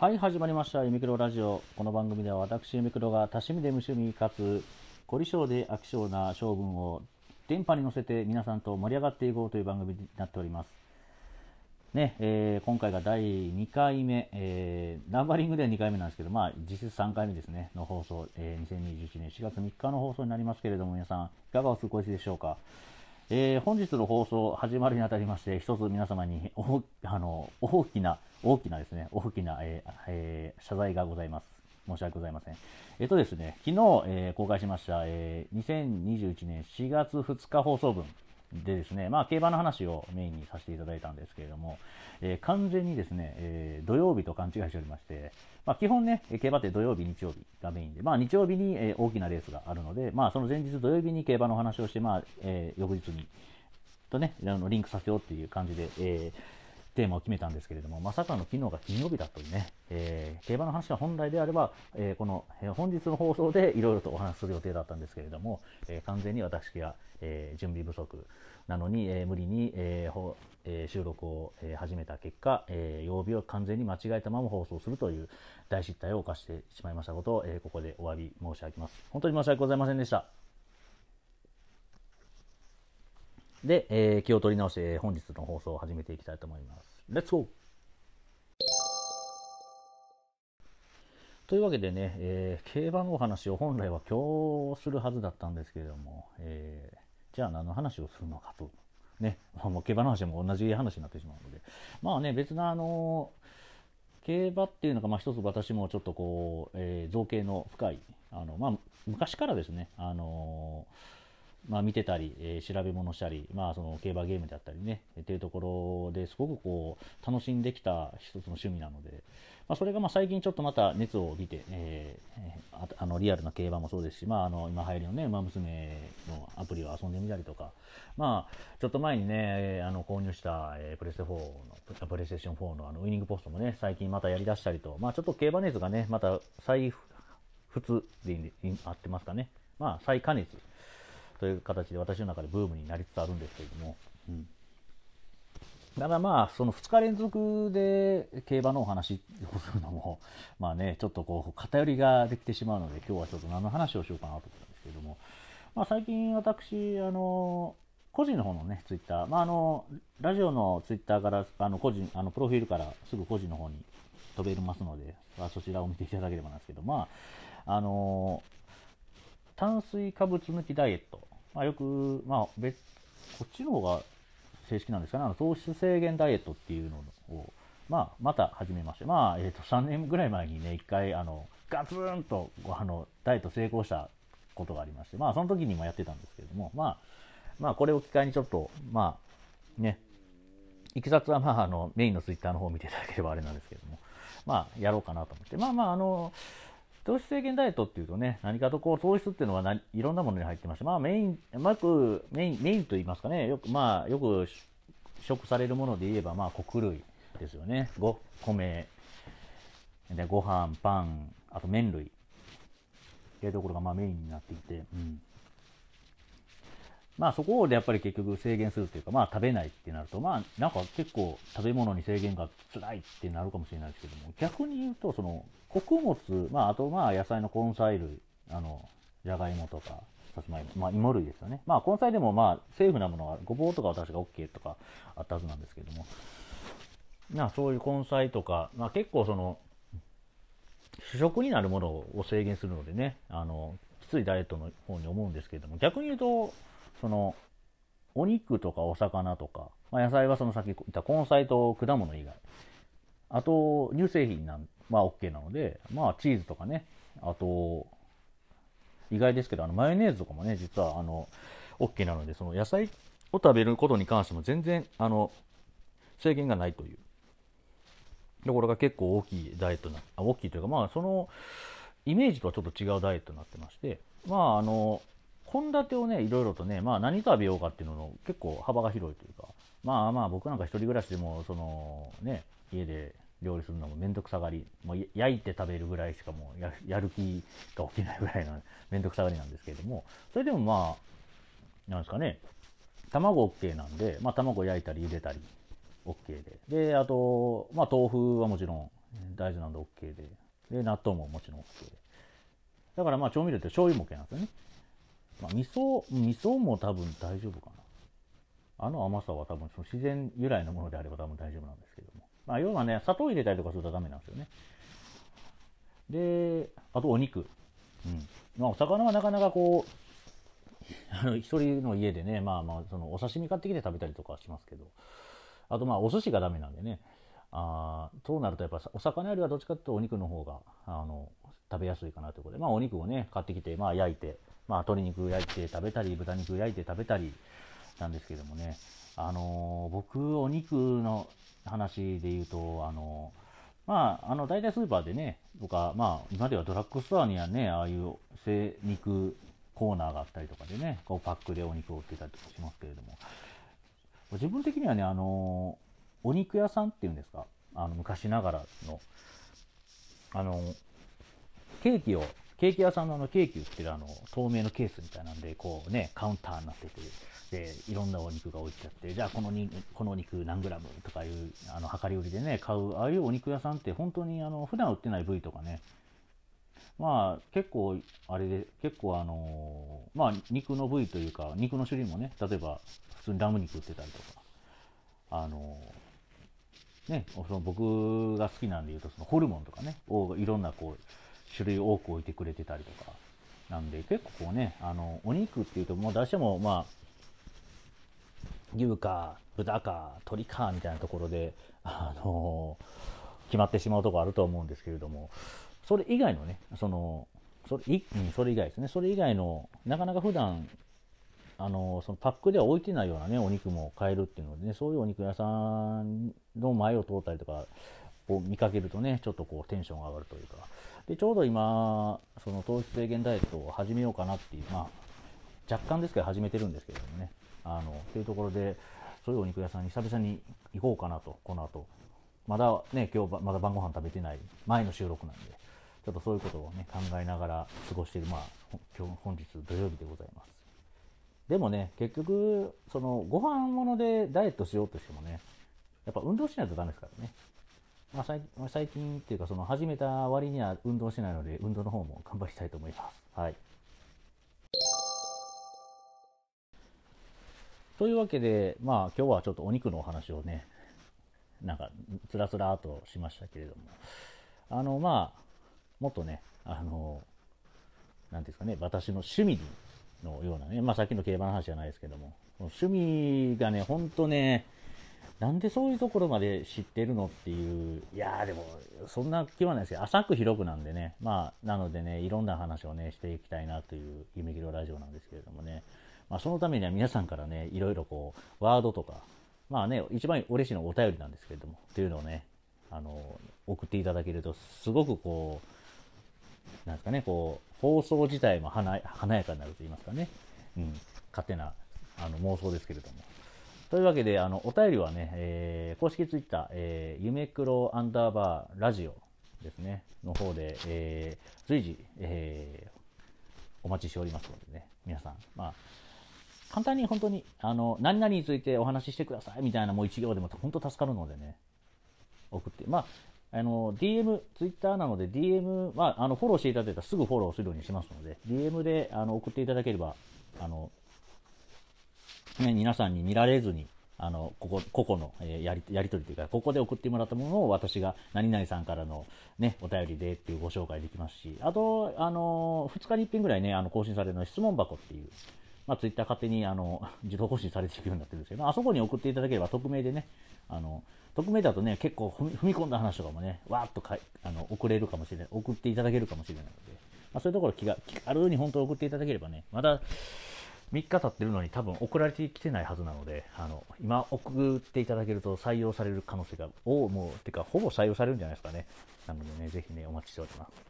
はい、始まりました。ユミクロラジオ。この番組では私、ユミクロが多趣味で無趣味かつ、凝り性で飽き性な性分を電波に乗せて皆さんと盛り上がっていこうという番組になっております。ね、えー今回が第2回目、えーナンバリングでは2回目なんですけど、まあ、実質3回目ですね、の放送、えー2021年4月3日の放送になりますけれども、皆さん、いかがお過ごしでしょうか？えー本日の放送始まるにあたりまして、一つ皆様におあの大きな、大きなですね、大きな、えーえー謝罪がございます。申し訳ございません。えっとですね、昨日、えー公開しました、えー2021年4月2日放送分でですね、まあ、競馬の話をメインにさせていただいたんですけれども、えー完全にですね、えー土曜日と勘違いしておりまして、まあ、基本ね、競馬って土曜日、日曜日がメインで、まあ、日曜日に、え大きなレースがあるので、まあ、その前日土曜日に競馬の話をして、まあえー翌日にとね、あのリンクさせようっていう感じで、えーテーマを決めたんですけれども、まさかの昨日が金曜日だというね、えー競馬の話は本来であれば、えーこの、えー本日の放送でいろいろとお話しする予定だったんですけれども、えー完全に私が、えー準備不足なのに、えー無理に、えーほえー収録を、えー始めた結果、えー曜日を完全に間違えたまま放送するという大失態を犯してしまいましたことを、えーここでお詫び申し上げます。本当に申し訳ございませんでした。で、えー気を取り直して本日の放送を始めていきたいと思います。レッツゴーというわけでね、えー競馬のお話を本来は今日するはずだったんですけれども、えーじゃあ何の話をするのかと。ね、もう競馬の話も同じ話になってしまうので。まあね、別なあの競馬っていうのが、まあ、一つ私もちょっとこう、えー造形の深い、あのまあ、昔からですね、あのまあ、見てたり、えー調べ物したり、まあ、その競馬ゲームであったりね、っていうところですごくこう楽しんできた一つの趣味なので、まあ、それがまあ最近ちょっとまた熱を帯びて、えーあのリアルな競馬もそうですし、まあ、あの今流行りのね、馬娘のアプリを遊んでみたりとか、まあ、ちょっと前にね、えあの購入した、えプレステ4の、プレステーション4のあのウイニングポストもね、最近またやりだしたりと、まあ、ちょっと競馬熱がね、また再普通でいい合ってますかね、まあ、再加熱。という形で私の中でブームになりつつあるんですけれども、うん、ただまあその2日連続で競馬のお話をするのもまあねちょっとこう偏りができてしまうので今日はちょっと何の話をしようかなと思ったんですけれども、まあ、最近私あの個人の方のねツイッター、まあ、あのラジオのツイッターからあの個人あのプロフィールからすぐ個人の方に飛べますので、まあそちらを見ていただければなんですけど。まああの炭水化物抜きダイエット、まあ、よく、まあ、別こっちの方が正式なんですかね、あの糖質制限ダイエットっていうのを、まあ、また始めまして、まあえー、と3年ぐらい前にね、一回あのガツンとあのダイエット成功したことがありまして、まあ、その時にもやってたんですけれども、まあ、まあ、これを機会にちょっと、まあ、ね、いきさつは、まあ、あのメインのツイッターの方を見ていただければあれなんですけれども、まあ、やろうかなと思って、まあまあ、あの、糖質制限ダイエットっていうとね、何かとこう糖質っていうのは何いろんなものに入ってまして、まあメイン、うま、くメイン、メインと言いますかね、よく、まあよく食されるもので言えば、まあ穀類ですよね。ご、米、でご飯、パン、あと麺類。っていうところがまあメインになっていて、うん。まあそこでやっぱり結局制限するっていうか、まあ食べないってなると、まあなんか結構食べ物に制限が辛いってなるかもしれないですけども、逆に言うと、その穀物、まああとまあ野菜の根菜類、あの、じゃがいもとか、さつまいも、まあ芋類ですよね。まあ根菜でもまあセーフなものは、ごぼうとかは確か OK とかあったはずなんですけども、まあそういう根菜とか、まあ結構その、主食になるものを制限するのでね、あの、きついダイエットの方に思うんですけども、逆に言うと、その、お肉とかお魚とか、まあ、野菜はその先言った根菜と果物以外、あと乳製品なんまあ OK なので、まあチーズとかね、あと、意外ですけど、あのマヨネーズとかもね、実はあの OK なので、その野菜を食べることに関しても全然あの制限がないという。ところが結構大きいダイエットな、あ大きいというか、まあそのイメージとはちょっと違うダイエットになってまして、まああの、献立をね、いろいろとね、まあ何食べようかっていうのの結構幅が広いというか、まあまあ僕なんか一人暮らしでも、そのね、家で料理するのもめんどくさがり、もう焼いて食べるぐらいしかもうやる気が起きないぐらいのめんどくさがりなんですけれども、それでもまあ、なんですかね、卵 OK なんで、まあ卵焼いたり茹でたり OK で。で、あと、まあ豆腐はもちろん大豆なんで OK で。で、納豆ももちろん OK で。だからまあ調味料って醤油も OK なんですよね。まあ、味噌、味噌も多分大丈夫かな。あの甘さは多分その自然由来のものであれば多分大丈夫なんですけども。まあ要はね、砂糖入れたりとかするとダメなんですよね。で、あとお肉。うん。まあお魚はなかなかこう、あの、一人の家でね、まあまあ、そのお刺身買ってきて食べたりとかしますけど、あとまあお寿司がダメなんでね、あとなるとやっぱお魚よりはどっちかっていうとお肉の方が、あの、食べやすいかなということで、まあお肉をね、買ってきて、まあ焼いて、まあ鶏肉焼いて食べたり、豚肉焼いて食べたりなんですけどもね、あの僕、お肉の話で言うと、あのまあ、あの、大体スーパーでね、とか、まあ、今ではドラッグストアにはね、ああいう精肉コーナーがあったりとかでね、こうパックでお肉を売ってたりとかしますけれども、自分的にはね、あの、お肉屋さんっていうんですか、あの昔ながらの、あの、ケーキを、ケーキ屋さんのあのケーキ売ってるあの透明のケースみたいなんで、こうね、カウンターになってて、で、いろんなお肉が置いてあって、じゃあこのにこの肉何グラムとかいう、あの、量り売りでね、買う、ああいうお肉屋さんって本当にあの、普段売ってない部位とかね、まあ結構あれで結構あのまあ肉の部位というか肉の種類もね例えば普通にラム肉売ってたりとかあのねその僕が好きなんで言うとそのホルモンとかねをいろんなこう種類多く置いてくれてたりとか。なんで結構こうねあのお肉っていうともうどうしてもまあ牛か豚か鶏かみたいなところであの決まってしまうとこあると思うんですけれどもそれ以外のね、その、それ,、うん、それ以外ですね、それ以外の、なかなか普段あのそのパックでは置いてないようなね、お肉も買えるっていうのでね、そういうお肉屋さんの前を通ったりとか、を見かけるとね、ちょっとこうテンションが上がるというか、でちょうど今、その糖質制限ダイエットを始めようかなっていう、まあ、若干ですけど始めてるんですけれどもね、あのっていうところで、そういうお肉屋さんに久々に行こうかなと、この後まだね、今日まだ晩ご飯食べてない前の収録なんで、ちょっとそういうことをね、考えながら過ごしている、まあ、今日、本日土曜日でございます。でもね、結局、その、ご飯物でダイエットしようとしてもね、やっぱ運動しないとダメですからね。まあ、最最近っていうか、その、始めた割には運動しないので、運動の方も頑張りたいと思います。はい。というわけで、まあ、今日はちょっとお肉のお話をね、なんか、つらつらとしましたけれども、あの、まあ、もっとね、あの、なんですかね、私の趣味のようなね、まあさっきの競馬の話じゃないですけども、趣味がね、ほんとね、なんでそういうところまで知ってるのっていう、いやーでも、そんな気はないですけど、浅く広くなんでね、まあ、なのでね、いろんな話をね、していきたいなという夢広ラジオなんですけれどもね、まあそのためには皆さんからね、いろいろこう、ワードとか、まあね、一番嬉しいのはお便りなんですけれども、っていうのをね、あの、送っていただけると、すごくこう、なんですかね、こう、放送自体も華やかになると言いますかね、うん、勝手なあの妄想ですけれども。というわけで、あの、お便りはね、えー、公式ツイッター、えー、ゆめくろアンダーバーラジオですね、の方で、えー、随時、えー、お待ちしておりますのでね、皆さん、まあ、簡単に本当に、あの、何々についてお話ししてくださいみたいなもう一行でも本当助かるのでね、送って、まあ、あの、DM、ツイッターなので DM、まあ、あの、フォローしていただいたらすぐフォローするようにしますので、DM で、あの、送っていただければ、あの、ね、皆さんに見られずに、あの、ここ、個々の、えー、やり、やりとりというか、ここで送ってもらったものを私が何々さんからのね、お便りでっていうご紹介できますし、あと、あの、2日に1遍ぐらいね、あの、更新されるの質問箱っていう、まあ、ツイッター勝手に、あの、自動更新されていくようになってるんですけど、あそこに送っていただければ匿名でね、あの、匿名だとね、結構踏み込んだ話とかもね、わーっとかいあの送れるかもしれない、送っていただけるかもしれないので、まあ、そういうところ気が気軽に本当送っていただければね、まだ3日経ってるのに多分送られてきてないはずなので、あの今送っていただけると採用される可能性が、おもう、てかほぼ採用されるんじゃないですかね。なのでね、ぜひね、お待ちしております。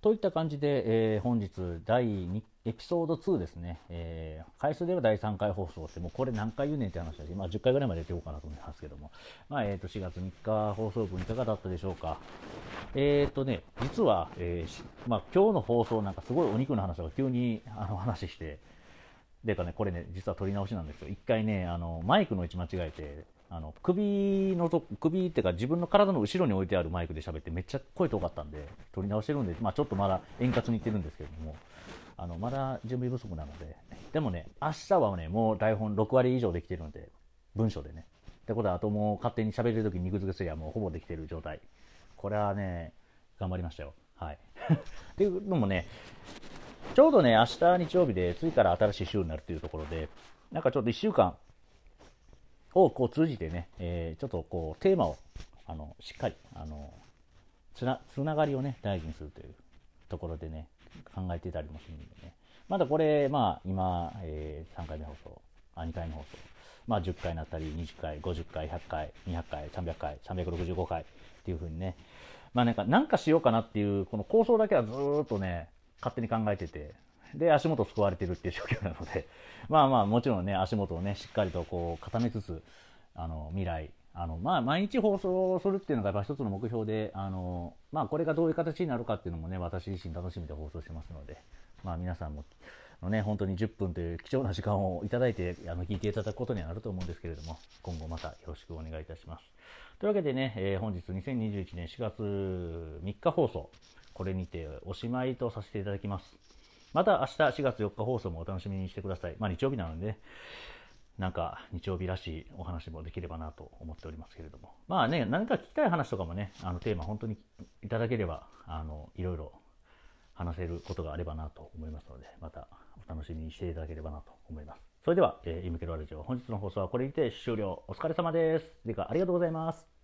といった感じで、えー、本日第2エピソード2ですね、えー、回数では第3回放送して、もうこれ何回言うねんって話だし、まあ、10回ぐらいまでやっていこうかなと思いますけども、まあえー、と4月3日放送分いかがだったでしょうか。えっ、ー、とね、実は、えーまあ、今日の放送なんかすごいお肉の話を急にあの話して、でかね、これね、実は撮り直しなんですよ。一回ね、あのマイクの位置間違えて、あの首のと首っていうか自分の体の後ろに置いてあるマイクで喋ってめっちゃ声遠かったんで撮り直してるんで、まあ、ちょっとまだ円滑にいってるんですけれどもあのまだ準備不足なので。でもね明日はねもう台本6割以上できてるんで文章でね。ってことはあともう勝手に喋れる時に肉付けすりゃもうほぼできてる状態。これはね頑張りましたよ。はい。っていうのもねちょうどね明日日曜日で次から新しい週になるっていうところでなんかちょっと1週間をこう通じてね、えー、ちょっとこうテーマをあのしっかりあのつながりをね大事にするというところでね考えてたりもするんでね。まだこれまあ今、えー、3回目放送あ2回目放送。まあ10回になったり20回50回100回200回300回365回っていう風にね。まあなんか何かしようかなっていうこの構想だけはずっとね勝手に考えてて。で、足元救われてるっていう状況なので、まあまあ、もちろんね、足元をね、しっかりとこう固めつつ、あの、未来、あの、まあ、毎日放送するっていうのがやっぱ一つの目標で、あの、まあ、これがどういう形になるかっていうのもね、私自身楽しみで放送してますので、まあ、皆さんも、のね、本当に10分という貴重な時間をいただいて、あの、聞いていただくことにはなると思うんですけれども、今後またよろしくお願いいたします。というわけでね、えー、本日2021年4月3日放送、これにておしまいとさせていただきます。また明日4月4日放送もお楽しみにしてください。まあ日曜日なので、ね、なんか日曜日らしいお話もできればなと思っておりますけれども。まあね、何か聞きたい話とかもね、あのテーマ本当にいただければ、あの、いろいろ話せることがあればなと思いますので、またお楽しみにしていただければなと思います。それでは、えー、イムケロラジオ、本日の放送はこれにて終了。お疲れ様です。でか、ありがとうございます。